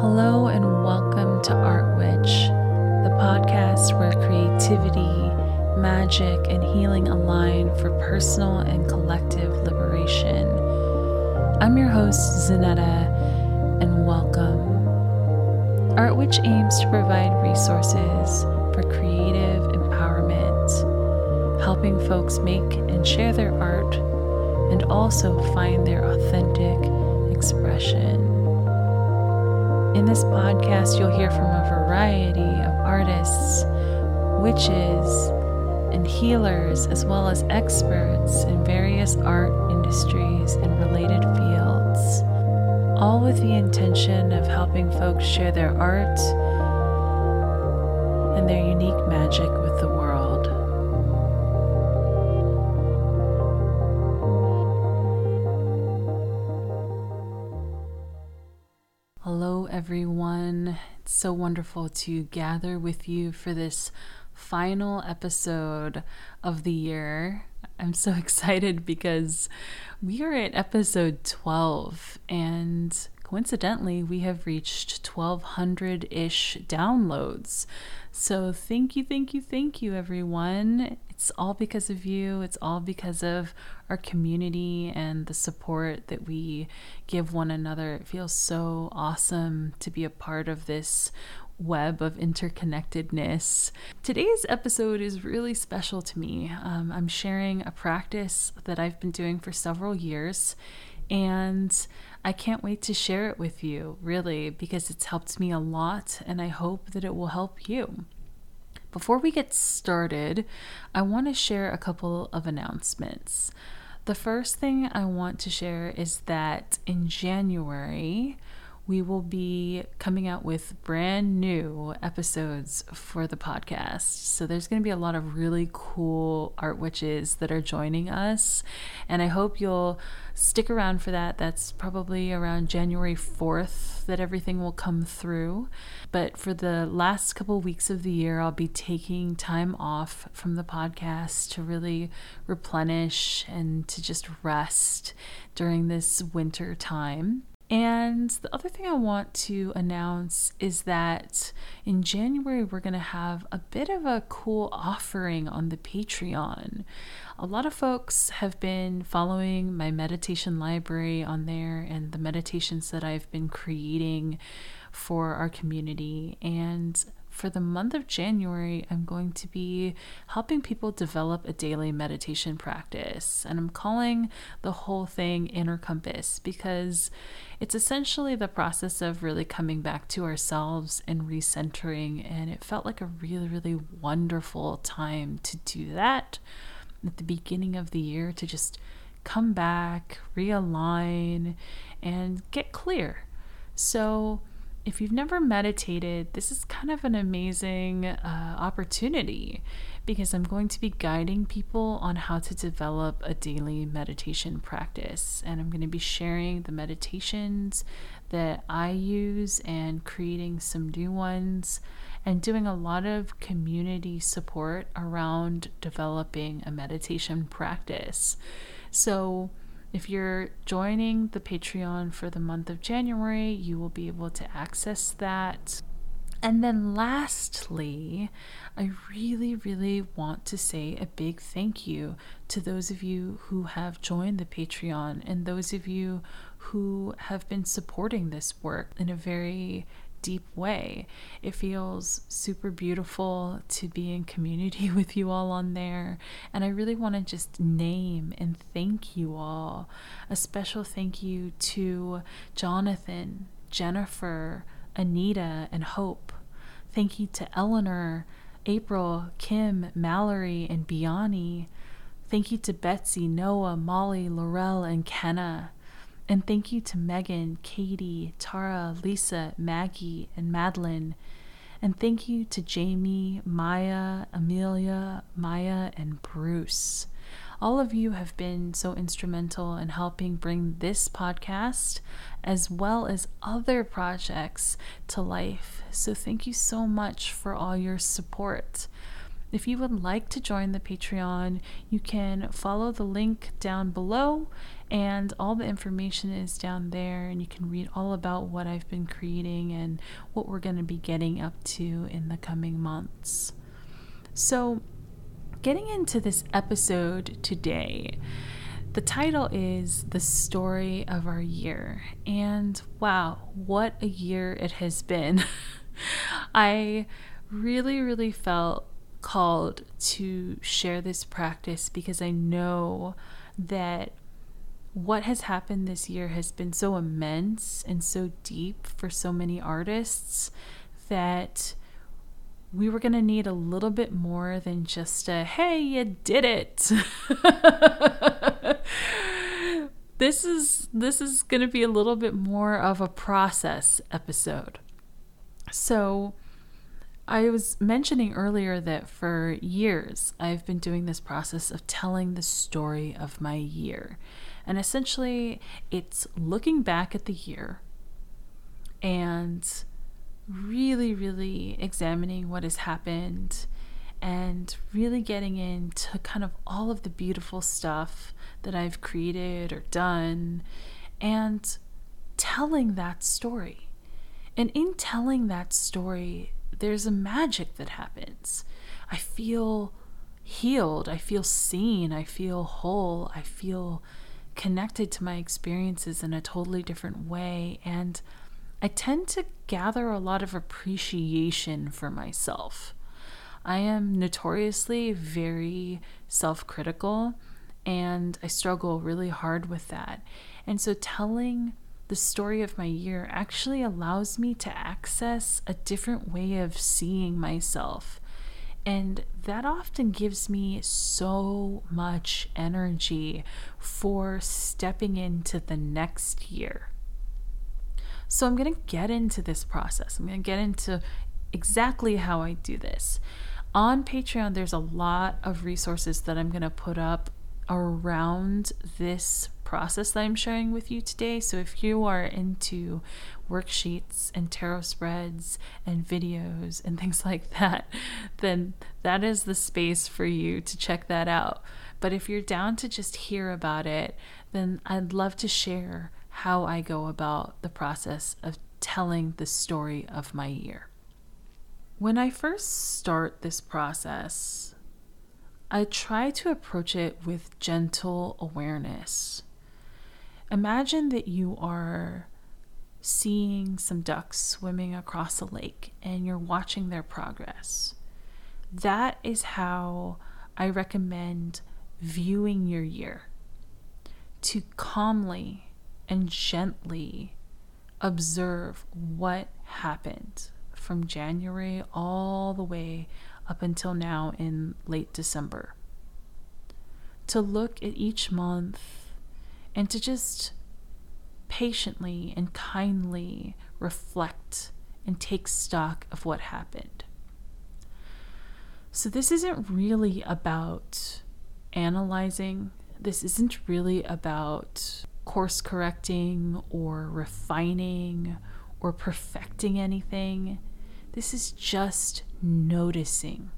Hello, and welcome to Art Witch, the podcast where creativity, magic, and healing align for personal and collective liberation. I'm your host, Zanetta, and welcome. Art Witch aims to provide resources for creative empowerment, helping folks make and share their art and also find their authentic expression. In this podcast, you'll hear from a variety of artists, witches, and healers, as well as experts in various art industries and related fields, all with the intention of helping folks share their art and their unique magic so wonderful to gather with you for this final episode of the year. I'm so excited because we are at episode 12, and coincidentally, we have reached 1200 ish downloads. So, thank you, thank you, thank you, everyone. It's all because of you. It's all because of our community and the support that we give one another. It feels so awesome to be a part of this web of interconnectedness. Today's episode is really special to me. Um, I'm sharing a practice that I've been doing for several years, and I can't wait to share it with you, really, because it's helped me a lot, and I hope that it will help you. Before we get started, I want to share a couple of announcements. The first thing I want to share is that in January, we will be coming out with brand new episodes for the podcast. So there's going to be a lot of really cool art witches that are joining us. And I hope you'll stick around for that. That's probably around January 4th that everything will come through. But for the last couple weeks of the year, I'll be taking time off from the podcast to really replenish and to just rest during this winter time. And the other thing I want to announce is that in January, we're going to have a bit of a cool offering on the Patreon. A lot of folks have been following my meditation library on there and the meditations that I've been creating for our community. And for the month of January, I'm going to be helping people develop a daily meditation practice. And I'm calling the whole thing Inner Compass because it's essentially the process of really coming back to ourselves and recentering. And it felt like a really, really wonderful time to do that at the beginning of the year to just come back, realign, and get clear. So, if you've never meditated, this is kind of an amazing uh, opportunity because I'm going to be guiding people on how to develop a daily meditation practice. And I'm going to be sharing the meditations that I use and creating some new ones and doing a lot of community support around developing a meditation practice. So, if you're joining the Patreon for the month of January, you will be able to access that. And then, lastly, I really, really want to say a big thank you to those of you who have joined the Patreon and those of you who have been supporting this work in a very deep way. It feels super beautiful to be in community with you all on there. And I really want to just name and thank you all. A special thank you to Jonathan, Jennifer, Anita, and Hope. Thank you to Eleanor, April, Kim, Mallory, and Biani. Thank you to Betsy, Noah, Molly, Laurel, and Kenna. And thank you to Megan, Katie, Tara, Lisa, Maggie, and Madeline. And thank you to Jamie, Maya, Amelia, Maya, and Bruce. All of you have been so instrumental in helping bring this podcast as well as other projects to life. So thank you so much for all your support. If you would like to join the Patreon, you can follow the link down below, and all the information is down there, and you can read all about what I've been creating and what we're going to be getting up to in the coming months. So, getting into this episode today, the title is The Story of Our Year. And wow, what a year it has been. I really, really felt called to share this practice because I know that what has happened this year has been so immense and so deep for so many artists that we were going to need a little bit more than just a hey, you did it. this is this is going to be a little bit more of a process episode. So, I was mentioning earlier that for years I've been doing this process of telling the story of my year. And essentially, it's looking back at the year and really, really examining what has happened and really getting into kind of all of the beautiful stuff that I've created or done and telling that story. And in telling that story, there's a magic that happens. I feel healed. I feel seen. I feel whole. I feel connected to my experiences in a totally different way. And I tend to gather a lot of appreciation for myself. I am notoriously very self critical and I struggle really hard with that. And so telling the story of my year actually allows me to access a different way of seeing myself. And that often gives me so much energy for stepping into the next year. So, I'm going to get into this process. I'm going to get into exactly how I do this. On Patreon, there's a lot of resources that I'm going to put up around this process that I'm sharing with you today. So if you are into worksheets and tarot spreads and videos and things like that, then that is the space for you to check that out. But if you're down to just hear about it, then I'd love to share how I go about the process of telling the story of my year. When I first start this process, I try to approach it with gentle awareness. Imagine that you are seeing some ducks swimming across a lake and you're watching their progress. That is how I recommend viewing your year to calmly and gently observe what happened from January all the way up until now in late December. To look at each month and to just patiently and kindly reflect and take stock of what happened. So, this isn't really about analyzing, this isn't really about course correcting or refining or perfecting anything. This is just noticing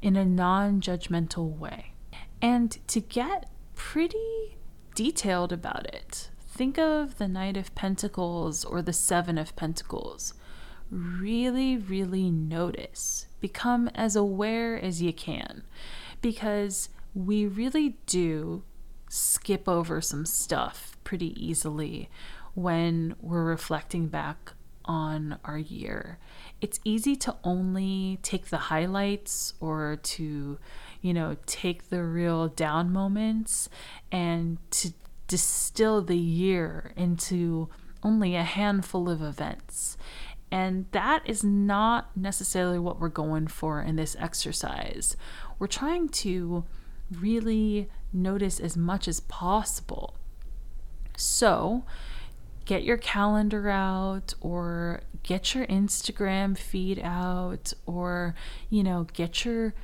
in a non judgmental way. And to get pretty detailed about it, think of the Knight of Pentacles or the Seven of Pentacles. Really, really notice. Become as aware as you can because we really do skip over some stuff pretty easily when we're reflecting back on our year it's easy to only take the highlights or to, you know, take the real down moments and to distill the year into only a handful of events. And that is not necessarily what we're going for in this exercise. We're trying to really notice as much as possible. So, get your calendar out or get your Instagram feed out or, you know, get your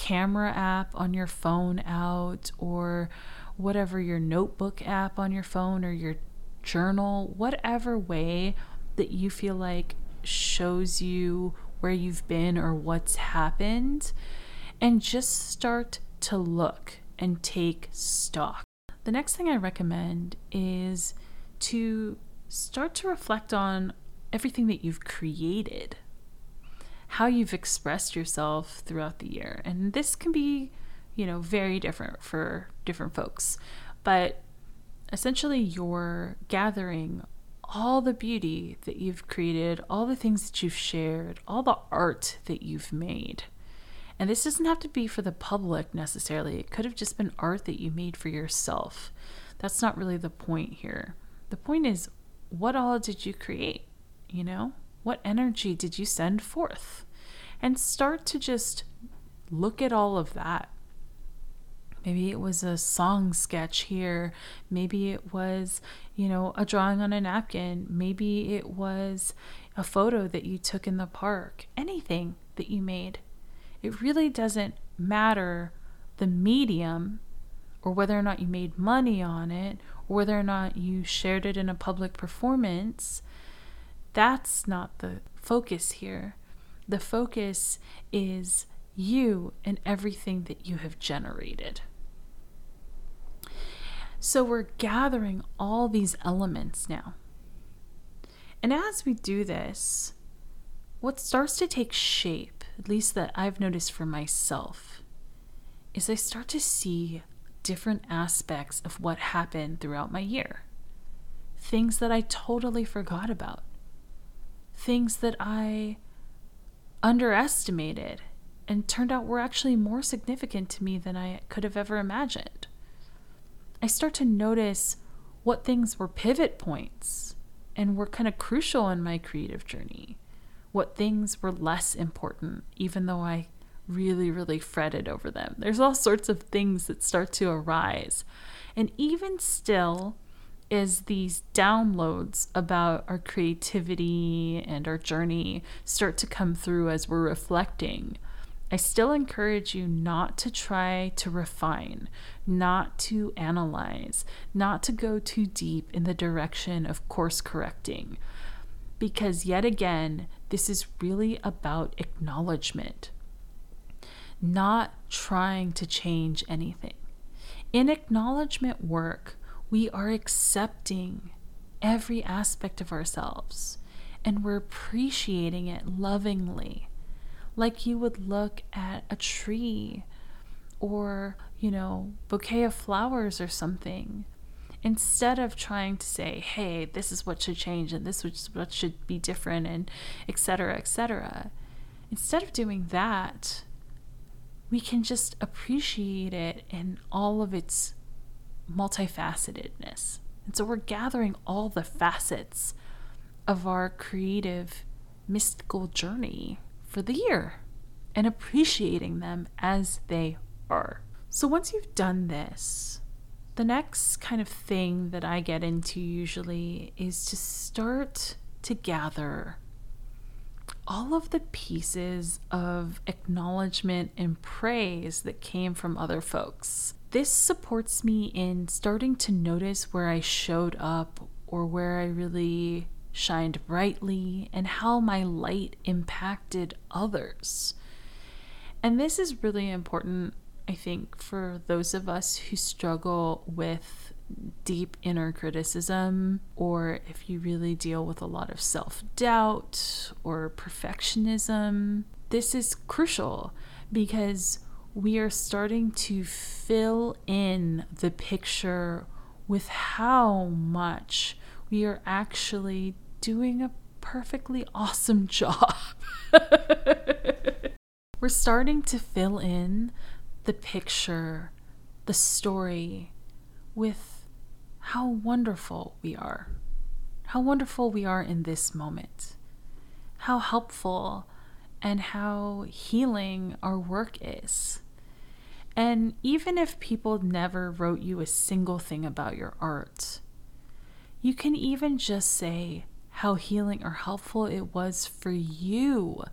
camera app on your phone out or whatever your notebook app on your phone or your journal, whatever way that you feel like shows you where you've been or what's happened. and just start to look and take stock. The next thing I recommend is to start to reflect on everything that you've created, how you've expressed yourself throughout the year. And this can be, you know, very different for different folks. But essentially, you're gathering all the beauty that you've created, all the things that you've shared, all the art that you've made. And this doesn't have to be for the public necessarily. It could have just been art that you made for yourself. That's not really the point here. The point is, what all did you create? You know, what energy did you send forth? And start to just look at all of that. Maybe it was a song sketch here. Maybe it was, you know, a drawing on a napkin. Maybe it was a photo that you took in the park. Anything that you made it really doesn't matter the medium or whether or not you made money on it or whether or not you shared it in a public performance. That's not the focus here. The focus is you and everything that you have generated. So we're gathering all these elements now. And as we do this, what starts to take shape at least that I've noticed for myself, is I start to see different aspects of what happened throughout my year. Things that I totally forgot about. Things that I underestimated and turned out were actually more significant to me than I could have ever imagined. I start to notice what things were pivot points and were kind of crucial in my creative journey what things were less important, even though I really, really fretted over them. There's all sorts of things that start to arise. And even still, as these downloads about our creativity and our journey start to come through as we're reflecting, I still encourage you not to try to refine, not to analyze, not to go too deep in the direction of course correcting. Because yet again, this is really about acknowledgement, not trying to change anything. In acknowledgement work, we are accepting every aspect of ourselves and we're appreciating it lovingly, like you would look at a tree or, you know, bouquet of flowers or something instead of trying to say, hey, this is what should change and this is what should be different and etc. etc. Instead of doing that, we can just appreciate it in all of its multifacetedness. And so we're gathering all the facets of our creative, mystical journey for the year and appreciating them as they are. So once you've done this, the next kind of thing that I get into usually is to start to gather all of the pieces of acknowledgement and praise that came from other folks. This supports me in starting to notice where I showed up or where I really shined brightly and how my light impacted others. And this is really important I think for those of us who struggle with deep inner criticism, or if you really deal with a lot of self doubt or perfectionism, this is crucial because we are starting to fill in the picture with how much we are actually doing a perfectly awesome job. We're starting to fill in the picture, the story with how wonderful we are. How wonderful we are in this moment. How helpful and how healing our work is. And even if people never wrote you a single thing about your art, you can even just say how healing or helpful it was for you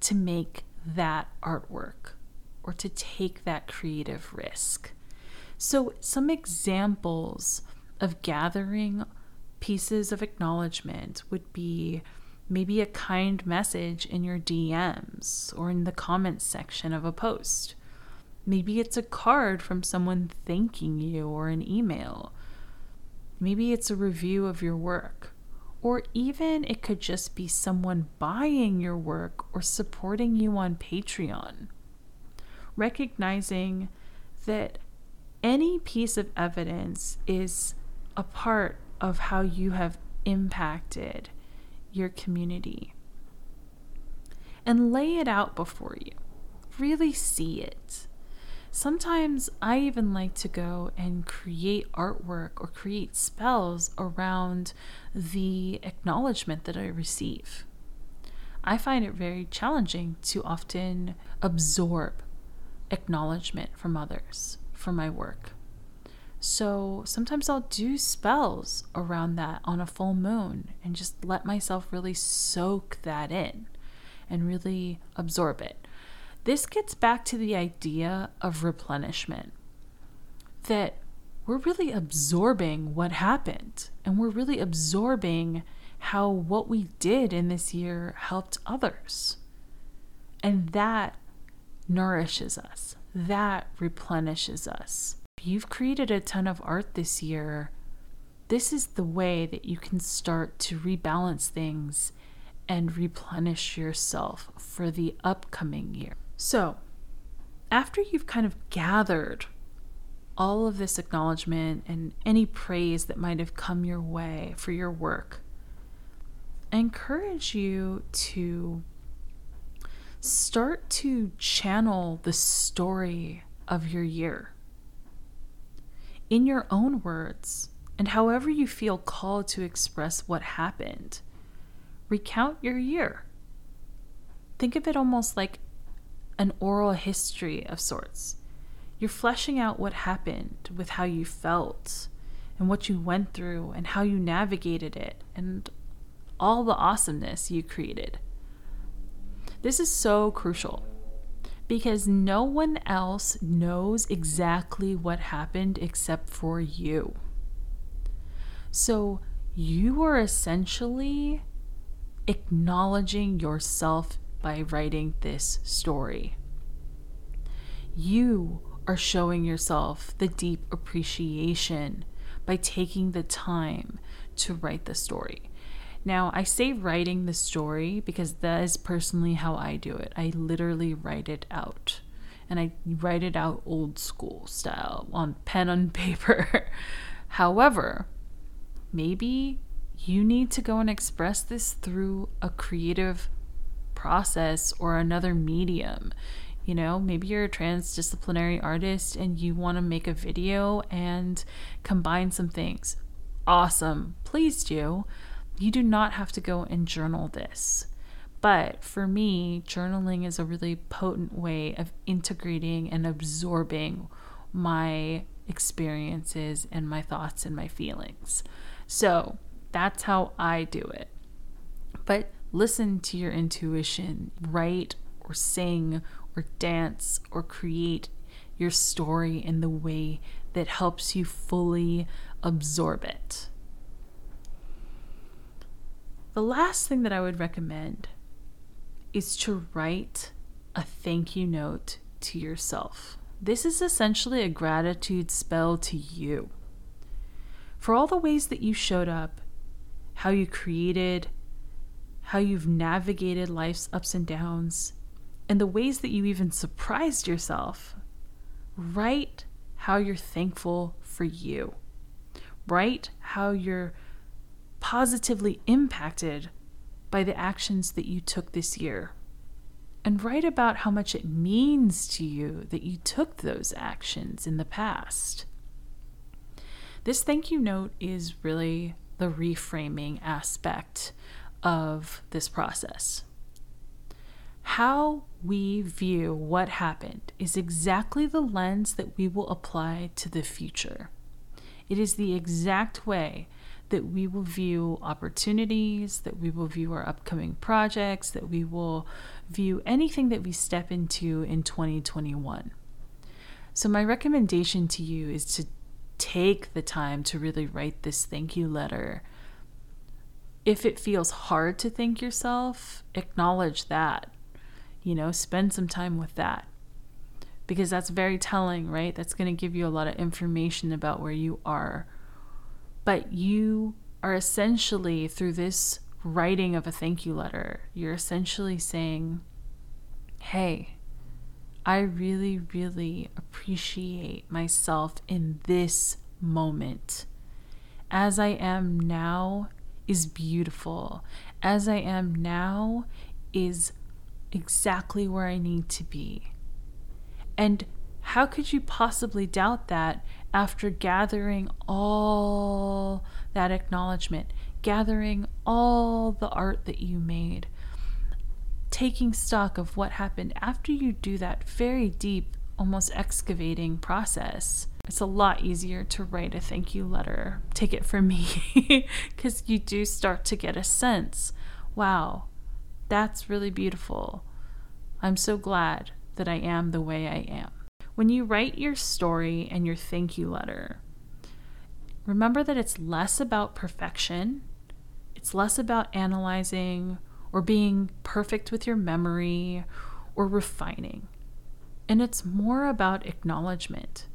to make that artwork or to take that creative risk. So, some examples of gathering pieces of acknowledgement would be maybe a kind message in your DMs or in the comments section of a post, Maybe it's a card from someone thanking you or an email. Maybe it's a review of your work. Or even it could just be someone buying your work or supporting you on Patreon. Recognizing that any piece of evidence is a part of how you have impacted your community. And lay it out before you. Really see it. Sometimes I even like to go and create artwork or create spells around the acknowledgement that I receive. I find it very challenging to often absorb acknowledgement from others for my work. So sometimes I'll do spells around that on a full moon and just let myself really soak that in and really absorb it. This gets back to the idea of replenishment that we're really absorbing what happened and we're really absorbing how what we did in this year helped others. And that nourishes us, that replenishes us. You've created a ton of art this year, this is the way that you can start to rebalance things and replenish yourself for the upcoming year. So, after you've kind of gathered all of this acknowledgement and any praise that might have come your way for your work, I encourage you to start to channel the story of your year in your own words and however you feel called to express what happened. Recount your year. Think of it almost like an oral history of sorts. You're fleshing out what happened with how you felt and what you went through and how you navigated it and all the awesomeness you created. This is so crucial because no one else knows exactly what happened except for you. So you are essentially acknowledging yourself by writing this story. You are showing yourself the deep appreciation by taking the time to write the story. Now, I say writing the story because that is personally how I do it. I literally write it out. And I write it out old school style on pen and paper. However, maybe you need to go and express this through a creative process or another medium. You know, maybe you're a transdisciplinary artist and you want to make a video and combine some things. Awesome. Please do. You do not have to go and journal this. But for me, journaling is a really potent way of integrating and absorbing my experiences and my thoughts and my feelings. So that's how I do it. But Listen to your intuition, write or sing or dance or create your story in the way that helps you fully absorb it. The last thing that I would recommend is to write a thank you note to yourself. This is essentially a gratitude spell to you for all the ways that you showed up, how you created, how you've navigated life's ups and downs, and the ways that you even surprised yourself. Write how you're thankful for you. Write how you're positively impacted by the actions that you took this year. And write about how much it means to you that you took those actions in the past. This thank you note is really the reframing aspect of this process. How we view what happened is exactly the lens that we will apply to the future. It is the exact way that we will view opportunities, that we will view our upcoming projects, that we will view anything that we step into in 2021. So, my recommendation to you is to take the time to really write this thank you letter if it feels hard to thank yourself, acknowledge that. You know, spend some time with that. because that's very telling, right? That's going to give you a lot of information about where you are. But you are essentially, through this writing of a thank you letter, you're essentially saying, hey, I really, really appreciate myself in this moment. As I am now is beautiful. As I am now is exactly where I need to be. And how could you possibly doubt that after gathering all that acknowledgement, gathering all the art that you made, taking stock of what happened after you do that very deep, almost excavating process? It's a lot easier to write a thank you letter. Take it from me, because you do start to get a sense wow, that's really beautiful. I'm so glad that I am the way I am. When you write your story and your thank you letter, remember that it's less about perfection, it's less about analyzing or being perfect with your memory or refining. And it's more about acknowledgement.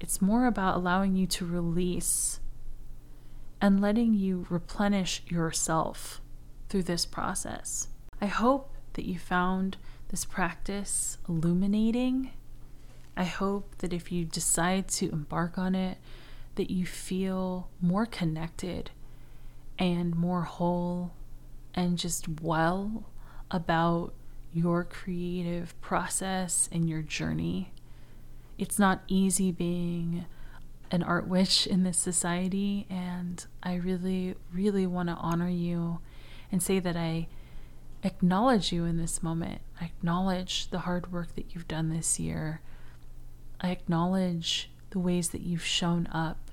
It's more about allowing you to release and letting you replenish yourself through this process. I hope that you found this practice illuminating. I hope that if you decide to embark on it, that you feel more connected and more whole and just well about your creative process and your journey. It's not easy being an art witch in this society, and I really, really want to honor you and say that I acknowledge you in this moment. I acknowledge the hard work that you've done this year. I acknowledge the ways that you've shown up.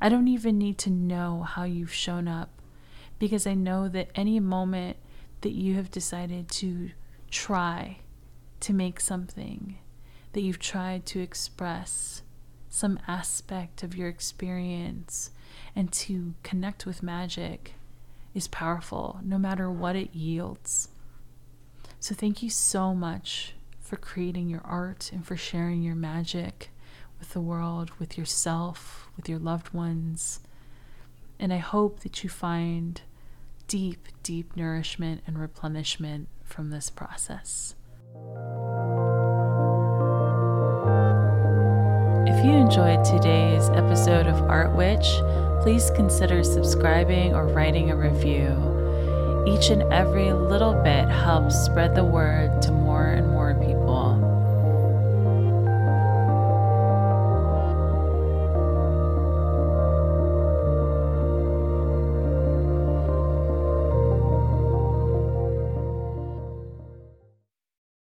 I don't even need to know how you've shown up because I know that any moment that you have decided to try to make something, that you've tried to express some aspect of your experience and to connect with magic, is powerful no matter what it yields. So, thank you so much for creating your art and for sharing your magic with the world, with yourself, with your loved ones. And I hope that you find deep, deep nourishment and replenishment from this process. If you enjoyed today's episode of Art Witch, please consider subscribing or writing a review. Each and every little bit helps spread the word to more and more people.